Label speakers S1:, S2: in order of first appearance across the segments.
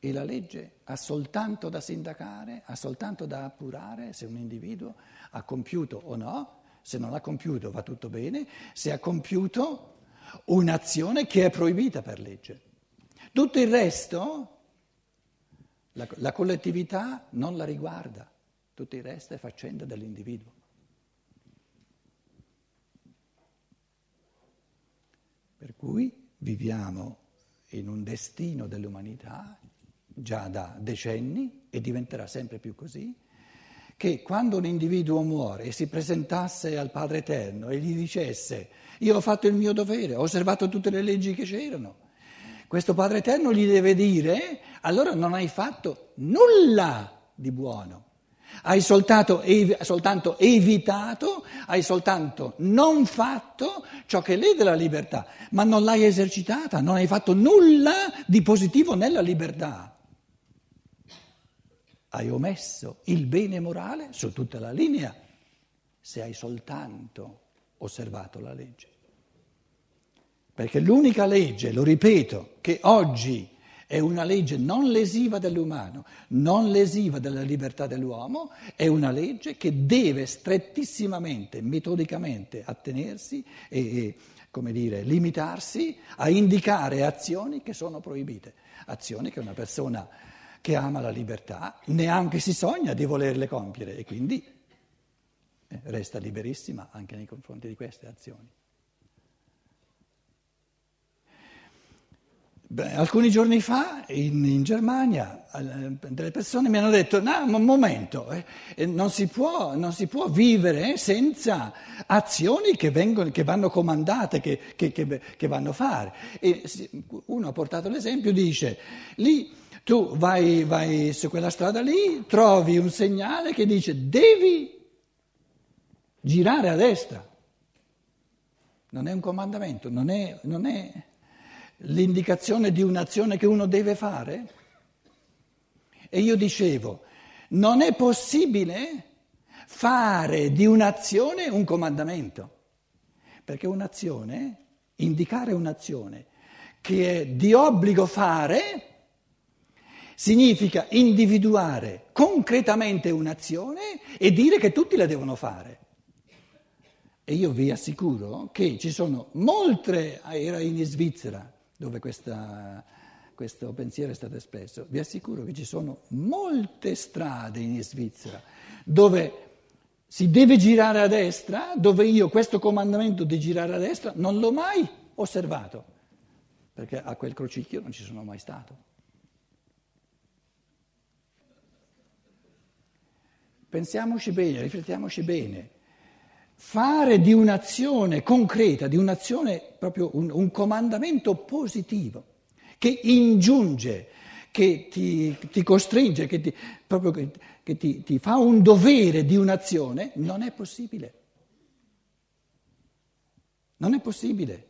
S1: E la legge ha soltanto da sindacare, ha soltanto da appurare se un individuo ha compiuto o no, se non ha compiuto va tutto bene, se ha compiuto un'azione che è proibita per legge. Tutto il resto la, la collettività non la riguarda, tutto il resto è faccenda dell'individuo. Per cui viviamo in un destino dell'umanità già da decenni e diventerà sempre più così, che quando un individuo muore e si presentasse al Padre Eterno e gli dicesse io ho fatto il mio dovere, ho osservato tutte le leggi che c'erano, questo Padre Eterno gli deve dire allora non hai fatto nulla di buono. Hai soltanto, soltanto, evitato, hai soltanto non fatto ciò che lede la libertà, ma non l'hai esercitata, non hai fatto nulla di positivo nella libertà. Hai omesso il bene morale su tutta la linea se hai soltanto osservato la legge. Perché l'unica legge, lo ripeto, che oggi è una legge non lesiva dell'umano, non lesiva della libertà dell'uomo, è una legge che deve strettissimamente, metodicamente attenersi e, come dire, limitarsi a indicare azioni che sono proibite, azioni che una persona che ama la libertà neanche si sogna di volerle compiere e quindi eh, resta liberissima anche nei confronti di queste azioni. Beh, alcuni giorni fa in, in, Germania delle persone mi hanno detto, no, un momento, eh, non, si può, non, si può, vivere senza azioni che, vengono, che vanno comandate, che, che, che, vanno a fare. E uno ha portato l'esempio, dice, lì tu vai, vai su quella strada lì, trovi un segnale che dice devi girare a destra. Non è un comandamento, non è... Non è l'indicazione di un'azione che uno deve fare? E io dicevo, non è possibile fare di un'azione un comandamento, perché un'azione, indicare un'azione che è di obbligo fare, significa individuare concretamente un'azione e dire che tutti la devono fare. E io vi assicuro che ci sono molte, era in Svizzera, dove questa, questo pensiero è stato espresso, vi assicuro che ci sono molte strade in Svizzera dove si deve girare a destra, dove io questo comandamento di girare a destra non l'ho mai osservato, perché a quel crocicchio non ci sono mai stato. Pensiamoci bene, riflettiamoci bene fare di un'azione concreta, di un'azione proprio un, un comandamento positivo, che ingiunge, che ti, ti costringe, che, ti, proprio che, che ti, ti fa un dovere di un'azione, non è possibile. Non è possibile.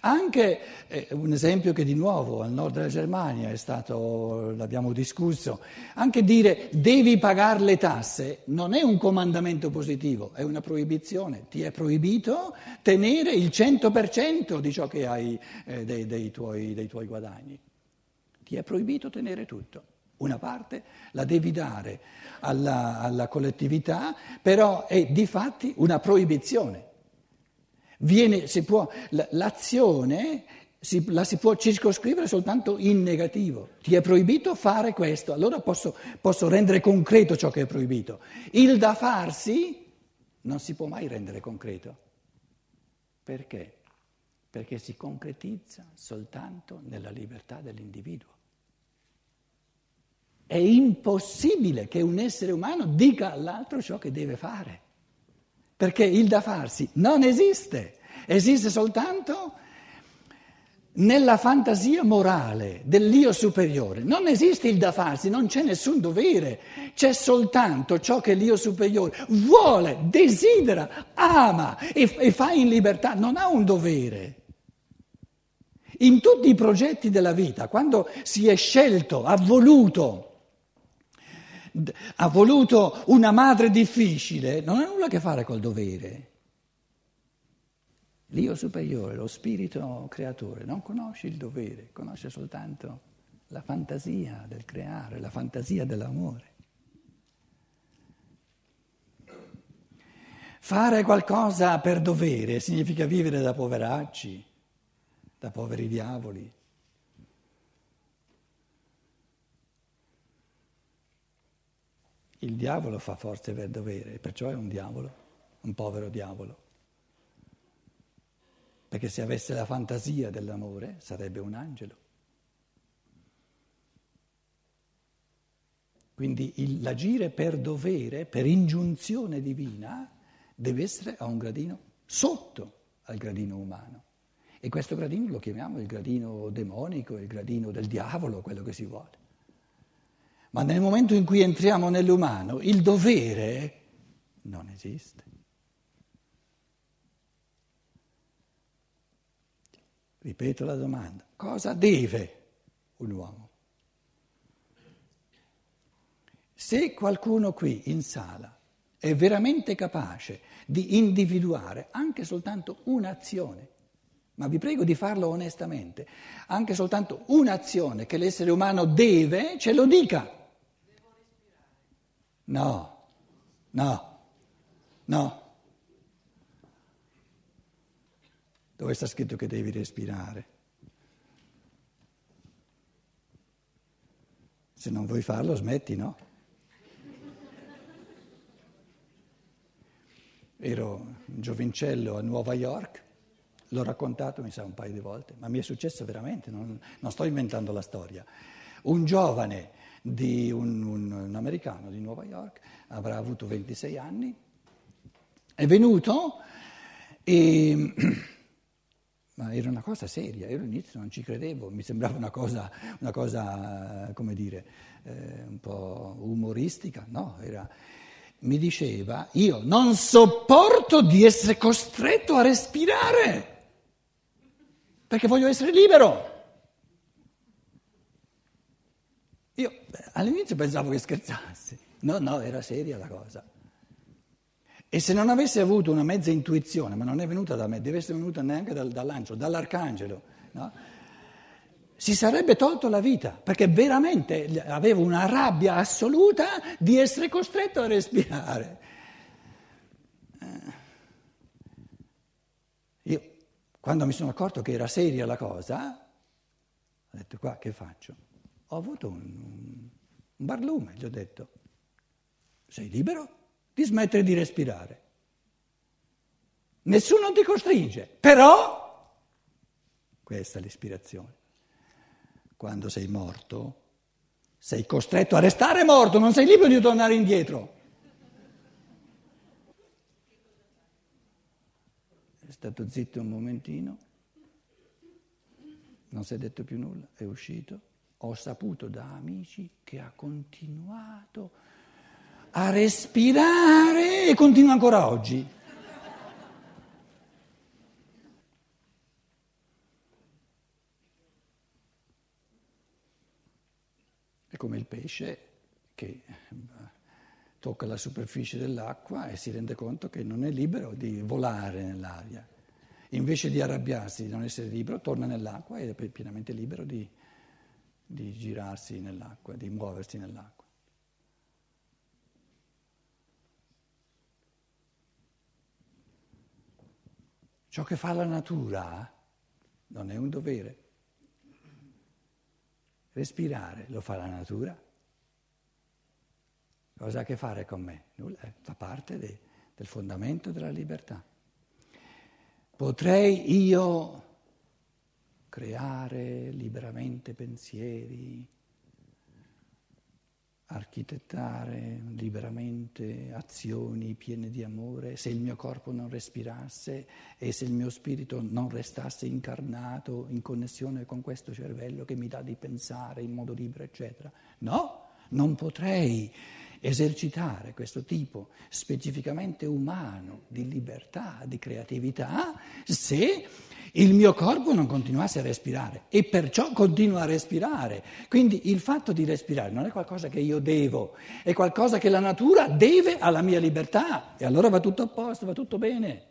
S1: Anche eh, un esempio che di nuovo al nord della Germania è stato, l'abbiamo discusso, anche dire devi pagare le tasse non è un comandamento positivo, è una proibizione. Ti è proibito tenere il 100% di ciò che hai eh, dei, dei, tuoi, dei tuoi guadagni. Ti è proibito tenere tutto. Una parte la devi dare alla, alla collettività, però è di fatti una proibizione. Viene, può, l'azione si, la si può circoscrivere soltanto in negativo. Ti è proibito fare questo, allora posso, posso rendere concreto ciò che è proibito. Il da farsi non si può mai rendere concreto. Perché? Perché si concretizza soltanto nella libertà dell'individuo. È impossibile che un essere umano dica all'altro ciò che deve fare perché il da farsi non esiste, esiste soltanto nella fantasia morale dell'io superiore. Non esiste il da farsi, non c'è nessun dovere, c'è soltanto ciò che l'io superiore vuole, desidera, ama e, e fa in libertà, non ha un dovere. In tutti i progetti della vita, quando si è scelto, ha voluto ha voluto una madre difficile, non ha nulla a che fare col dovere. L'io superiore, lo spirito creatore, non conosce il dovere, conosce soltanto la fantasia del creare, la fantasia dell'amore. Fare qualcosa per dovere significa vivere da poveracci, da poveri diavoli. Il diavolo fa forze per dovere, perciò è un diavolo, un povero diavolo. Perché se avesse la fantasia dell'amore sarebbe un angelo. Quindi il, l'agire per dovere, per ingiunzione divina, deve essere a un gradino sotto al gradino umano. E questo gradino lo chiamiamo il gradino demonico, il gradino del diavolo, quello che si vuole. Ma nel momento in cui entriamo nell'umano, il dovere non esiste. Ripeto la domanda, cosa deve un uomo? Se qualcuno qui in sala è veramente capace di individuare anche soltanto un'azione, ma vi prego di farlo onestamente, anche soltanto un'azione che l'essere umano deve, ce lo dica. No, no, no. Dove sta scritto che devi respirare? Se non vuoi farlo, smetti, no? Ero un giovincello a Nuova York, l'ho raccontato mi sa un paio di volte, ma mi è successo veramente, non, non sto inventando la storia. Un giovane di un, un, un, americano di Nuova York, avrà avuto 26 anni, è venuto e... Ma era una cosa seria, io all'inizio non ci credevo, mi sembrava una cosa, una cosa come dire, eh, un po' umoristica, no, era, mi diceva, io non sopporto di essere costretto a respirare, perché voglio essere libero. Io all'inizio pensavo che scherzassi, no, no, era seria la cosa. E se non avesse avuto una mezza intuizione, ma non è venuta da me, deve essere venuta neanche dal, dall'angelo, dall'arcangelo, no? si sarebbe tolto la vita, perché veramente aveva una rabbia assoluta di essere costretto a respirare. Eh. Io, quando mi sono accorto che era seria la cosa, ho detto qua che faccio? Ho avuto un, un barlume, gli ho detto, sei libero di smettere di respirare. Nessuno ti costringe, però questa è l'ispirazione. Quando sei morto, sei costretto a restare morto, non sei libero di tornare indietro. È stato zitto un momentino, non si è detto più nulla, è uscito ho saputo da amici che ha continuato a respirare e continua ancora oggi. È come il pesce che eh, tocca la superficie dell'acqua e si rende conto che non è libero di volare nell'aria. Invece di arrabbiarsi, di non essere libero, torna nell'acqua ed è pienamente libero di di girarsi nell'acqua, di muoversi nell'acqua. Ciò che fa la natura non è un dovere. Respirare lo fa la natura. Cosa ha a che fare con me? Nulla, eh, fa parte de, del fondamento della libertà. Potrei io creare liberamente pensieri, architettare liberamente azioni piene di amore, se il mio corpo non respirasse e se il mio spirito non restasse incarnato in connessione con questo cervello che mi dà di pensare in modo libero, eccetera. No, non potrei esercitare questo tipo specificamente umano di libertà, di creatività, se il mio corpo non continuasse a respirare e perciò continua a respirare. Quindi il fatto di respirare non è qualcosa che io devo, è qualcosa che la natura deve alla mia libertà e allora va tutto a posto, va tutto bene.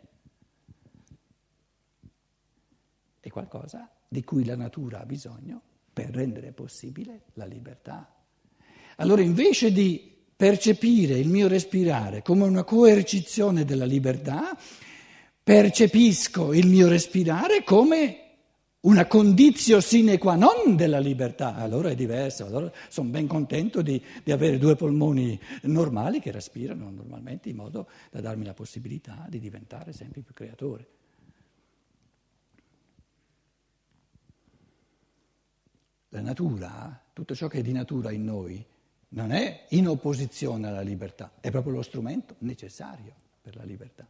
S1: È qualcosa di cui la natura ha bisogno per rendere possibile la libertà. Allora invece di percepire il mio respirare come una coercizione della libertà, percepisco il mio respirare come una condizio sine qua non della libertà, allora è diverso, allora sono ben contento di, di, avere due polmoni normali che respirano normalmente in modo da darmi la possibilità di diventare sempre più creatore. La natura, tutto ciò che è di natura in noi, non è in opposizione alla libertà, è proprio lo strumento necessario per la libertà.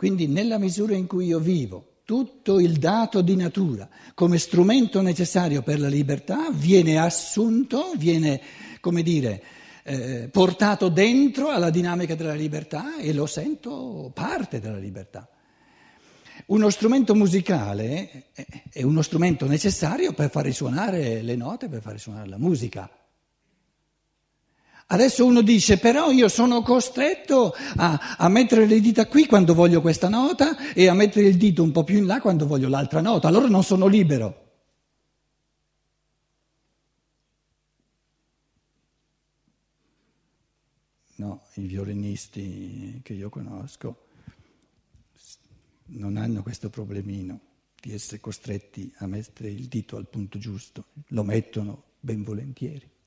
S1: Quindi nella misura in cui io vivo tutto il dato di natura come strumento necessario per la libertà viene assunto, viene, come dire, eh, portato dentro alla dinamica della libertà e lo sento parte della libertà. Uno strumento musicale è uno strumento necessario per far risuonare le note, per far risuonare la musica. Adesso uno dice, però io sono costretto a, a, mettere le dita qui quando voglio questa nota e a mettere il dito un po' più in là quando voglio l'altra nota, allora non sono libero. No, i violinisti che io conosco non hanno questo problemino di essere costretti a mettere il dito al punto giusto, lo mettono ben volentieri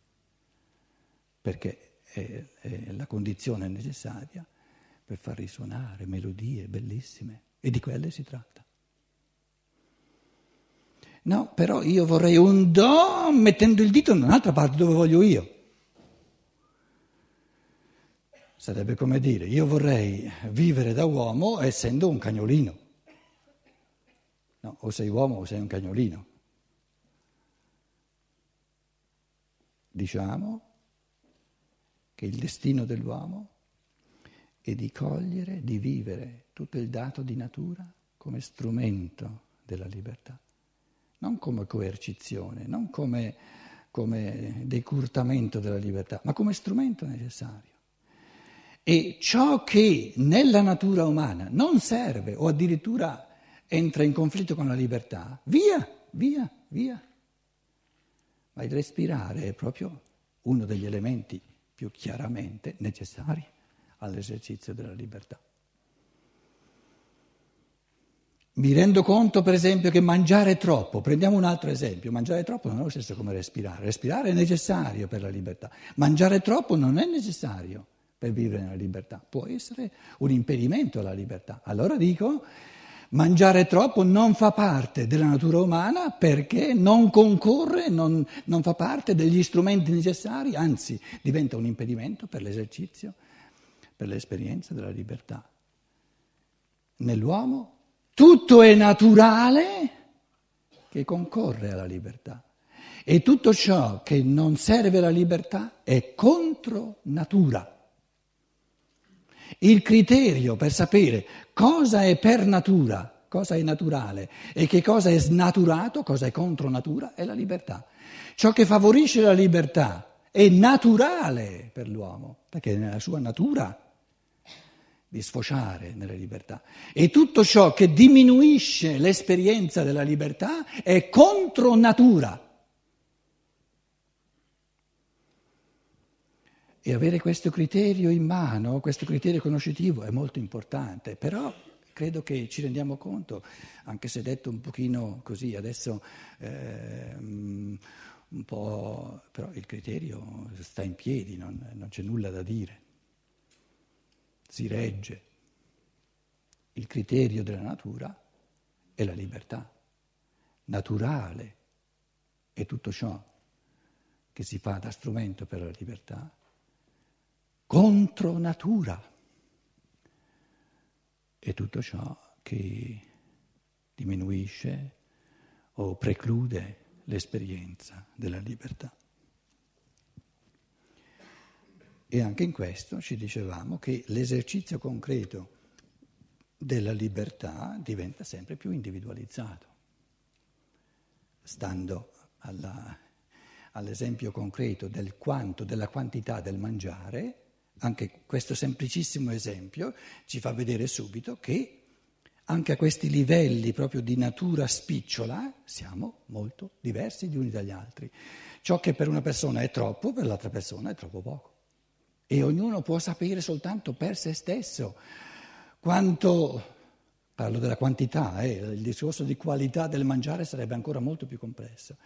S1: perché è, è la condizione necessaria per far risuonare melodie bellissime e di quelle si tratta. No, però io vorrei un do mettendo il dito in un'altra parte dove voglio io. Sarebbe come dire, io vorrei vivere da uomo essendo un cagnolino. No, o sei uomo o sei un cagnolino. Diciamo che il destino dell'uomo è di cogliere, di vivere tutto il dato di natura come strumento della libertà, non come coercizione, non come, come decurtamento della libertà, ma come strumento necessario. E ciò che nella natura umana non serve o addirittura entra in conflitto con la libertà, via, via, via. Ma il respirare è proprio uno degli elementi più chiaramente necessari all'esercizio della libertà. Mi rendo conto, per esempio, che mangiare troppo, prendiamo un altro esempio, mangiare troppo non è lo stesso come respirare, respirare è necessario per la libertà, mangiare troppo non è necessario per vivere nella libertà, può essere un impedimento alla libertà. Allora dico, Mangiare troppo non fa parte della natura umana perché non concorre, non, non, fa parte degli strumenti necessari, anzi diventa un impedimento per l'esercizio, per l'esperienza della libertà. Nell'uomo tutto è naturale che concorre alla libertà e tutto ciò che non serve alla libertà è contro natura. Il criterio per sapere cosa è per natura, cosa è naturale e che cosa è snaturato, cosa è contro natura, è la libertà. Ciò che favorisce la libertà è naturale per l'uomo, perché è nella sua natura di sfociare nella libertà. E tutto ciò che diminuisce l'esperienza della libertà è contro natura. E avere questo criterio in mano, questo criterio conoscitivo è molto importante, però credo che ci rendiamo conto, anche se detto un pochino così, adesso eh, un po', però il criterio sta in piedi, non, non c'è nulla da dire, si regge. Il criterio della natura è la libertà, naturale è tutto ciò che si fa da strumento per la libertà contro natura. E tutto ciò che diminuisce o preclude l'esperienza della libertà. E anche in questo ci dicevamo che l'esercizio concreto della libertà diventa sempre più individualizzato, stando alla, all'esempio concreto del quanto, della quantità del mangiare, anche questo semplicissimo esempio ci fa vedere subito che anche a questi livelli proprio di natura spicciola, siamo molto diversi gli uni dagli altri. Ciò che per una persona è troppo, per l'altra persona è troppo poco. E ognuno può sapere soltanto per se stesso quanto, parlo della quantità, eh, il discorso di qualità del mangiare sarebbe ancora molto più complesso,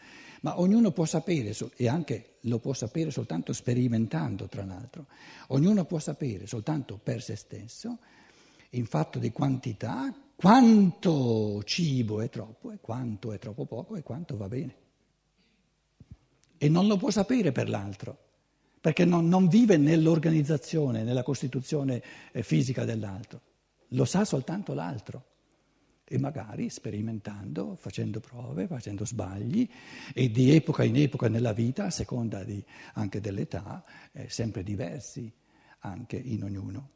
S1: ma ognuno può sapere, e anche lo può sapere soltanto sperimentando, tra l'altro, ognuno può sapere soltanto per se stesso, in fatto di quantità, quanto cibo è troppo e quanto è troppo poco e quanto va bene. E non lo può sapere per l'altro, perché non, non vive nell'organizzazione, nella costituzione eh, fisica dell'altro, lo sa soltanto l'altro e magari sperimentando, facendo prove, facendo sbagli e di epoca in epoca nella vita, a seconda di, anche dell'età, eh, sempre diversi anche in ognuno.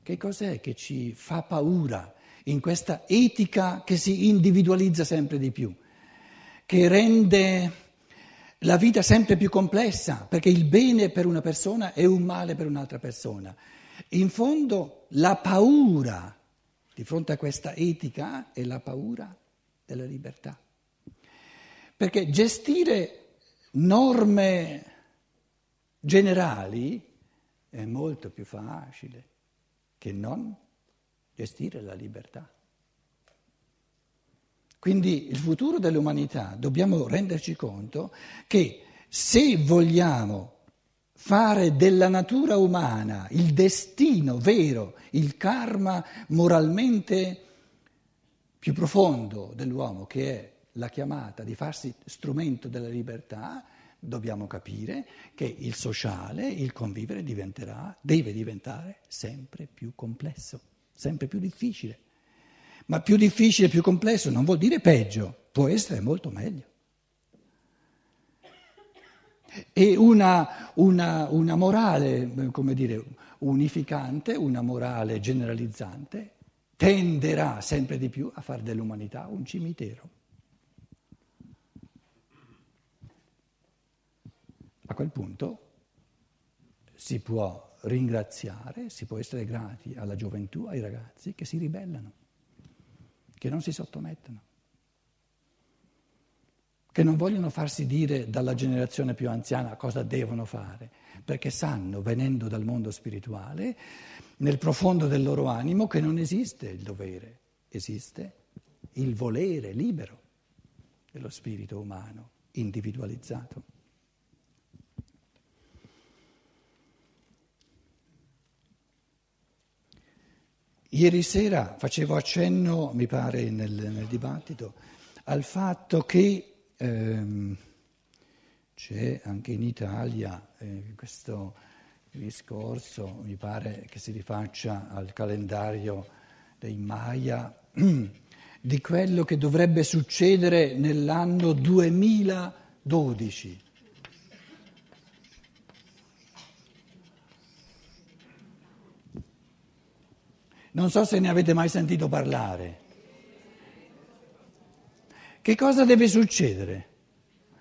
S1: Che cos'è che ci fa paura in questa etica che si individualizza sempre di più, che rende la vita sempre più complessa, perché il bene per una persona è un male per un'altra persona. In fondo la paura di fronte a questa etica è la paura della libertà. Perché gestire norme generali è molto più facile che non gestire la libertà. Quindi il futuro dell'umanità dobbiamo renderci conto che se vogliamo fare della natura umana il destino vero, il karma moralmente più profondo dell'uomo, che è la chiamata di farsi strumento della libertà, dobbiamo capire che il sociale, il convivere diventerà, deve diventare sempre più complesso sempre più difficile. Ma più difficile, più complesso non vuol dire peggio, può essere molto meglio. E una, una, una morale, come dire, unificante, una morale generalizzante, tenderà sempre di più a fare dell'umanità un cimitero. A quel punto si può ringraziare, si può essere grati alla gioventù, ai ragazzi che si ribellano, che non si sottomettono, che non vogliono farsi dire dalla generazione più anziana cosa devono fare, perché sanno, venendo dal mondo spirituale, nel profondo del loro animo che non esiste il dovere, esiste il volere libero dello spirito umano, individualizzato. Ieri sera facevo accenno, mi pare, nel, nel dibattito, al fatto che ehm, c'è anche in Italia eh, questo discorso, mi pare che si rifaccia al calendario dei Maya, di quello che dovrebbe succedere nell'anno 2012. Non so se ne avete mai sentito parlare. Che cosa deve succedere?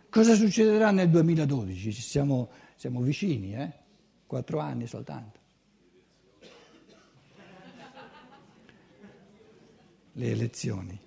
S1: Cosa succederà nel 2012? Siamo, siamo vicini, eh? Quattro anni soltanto. Le elezioni.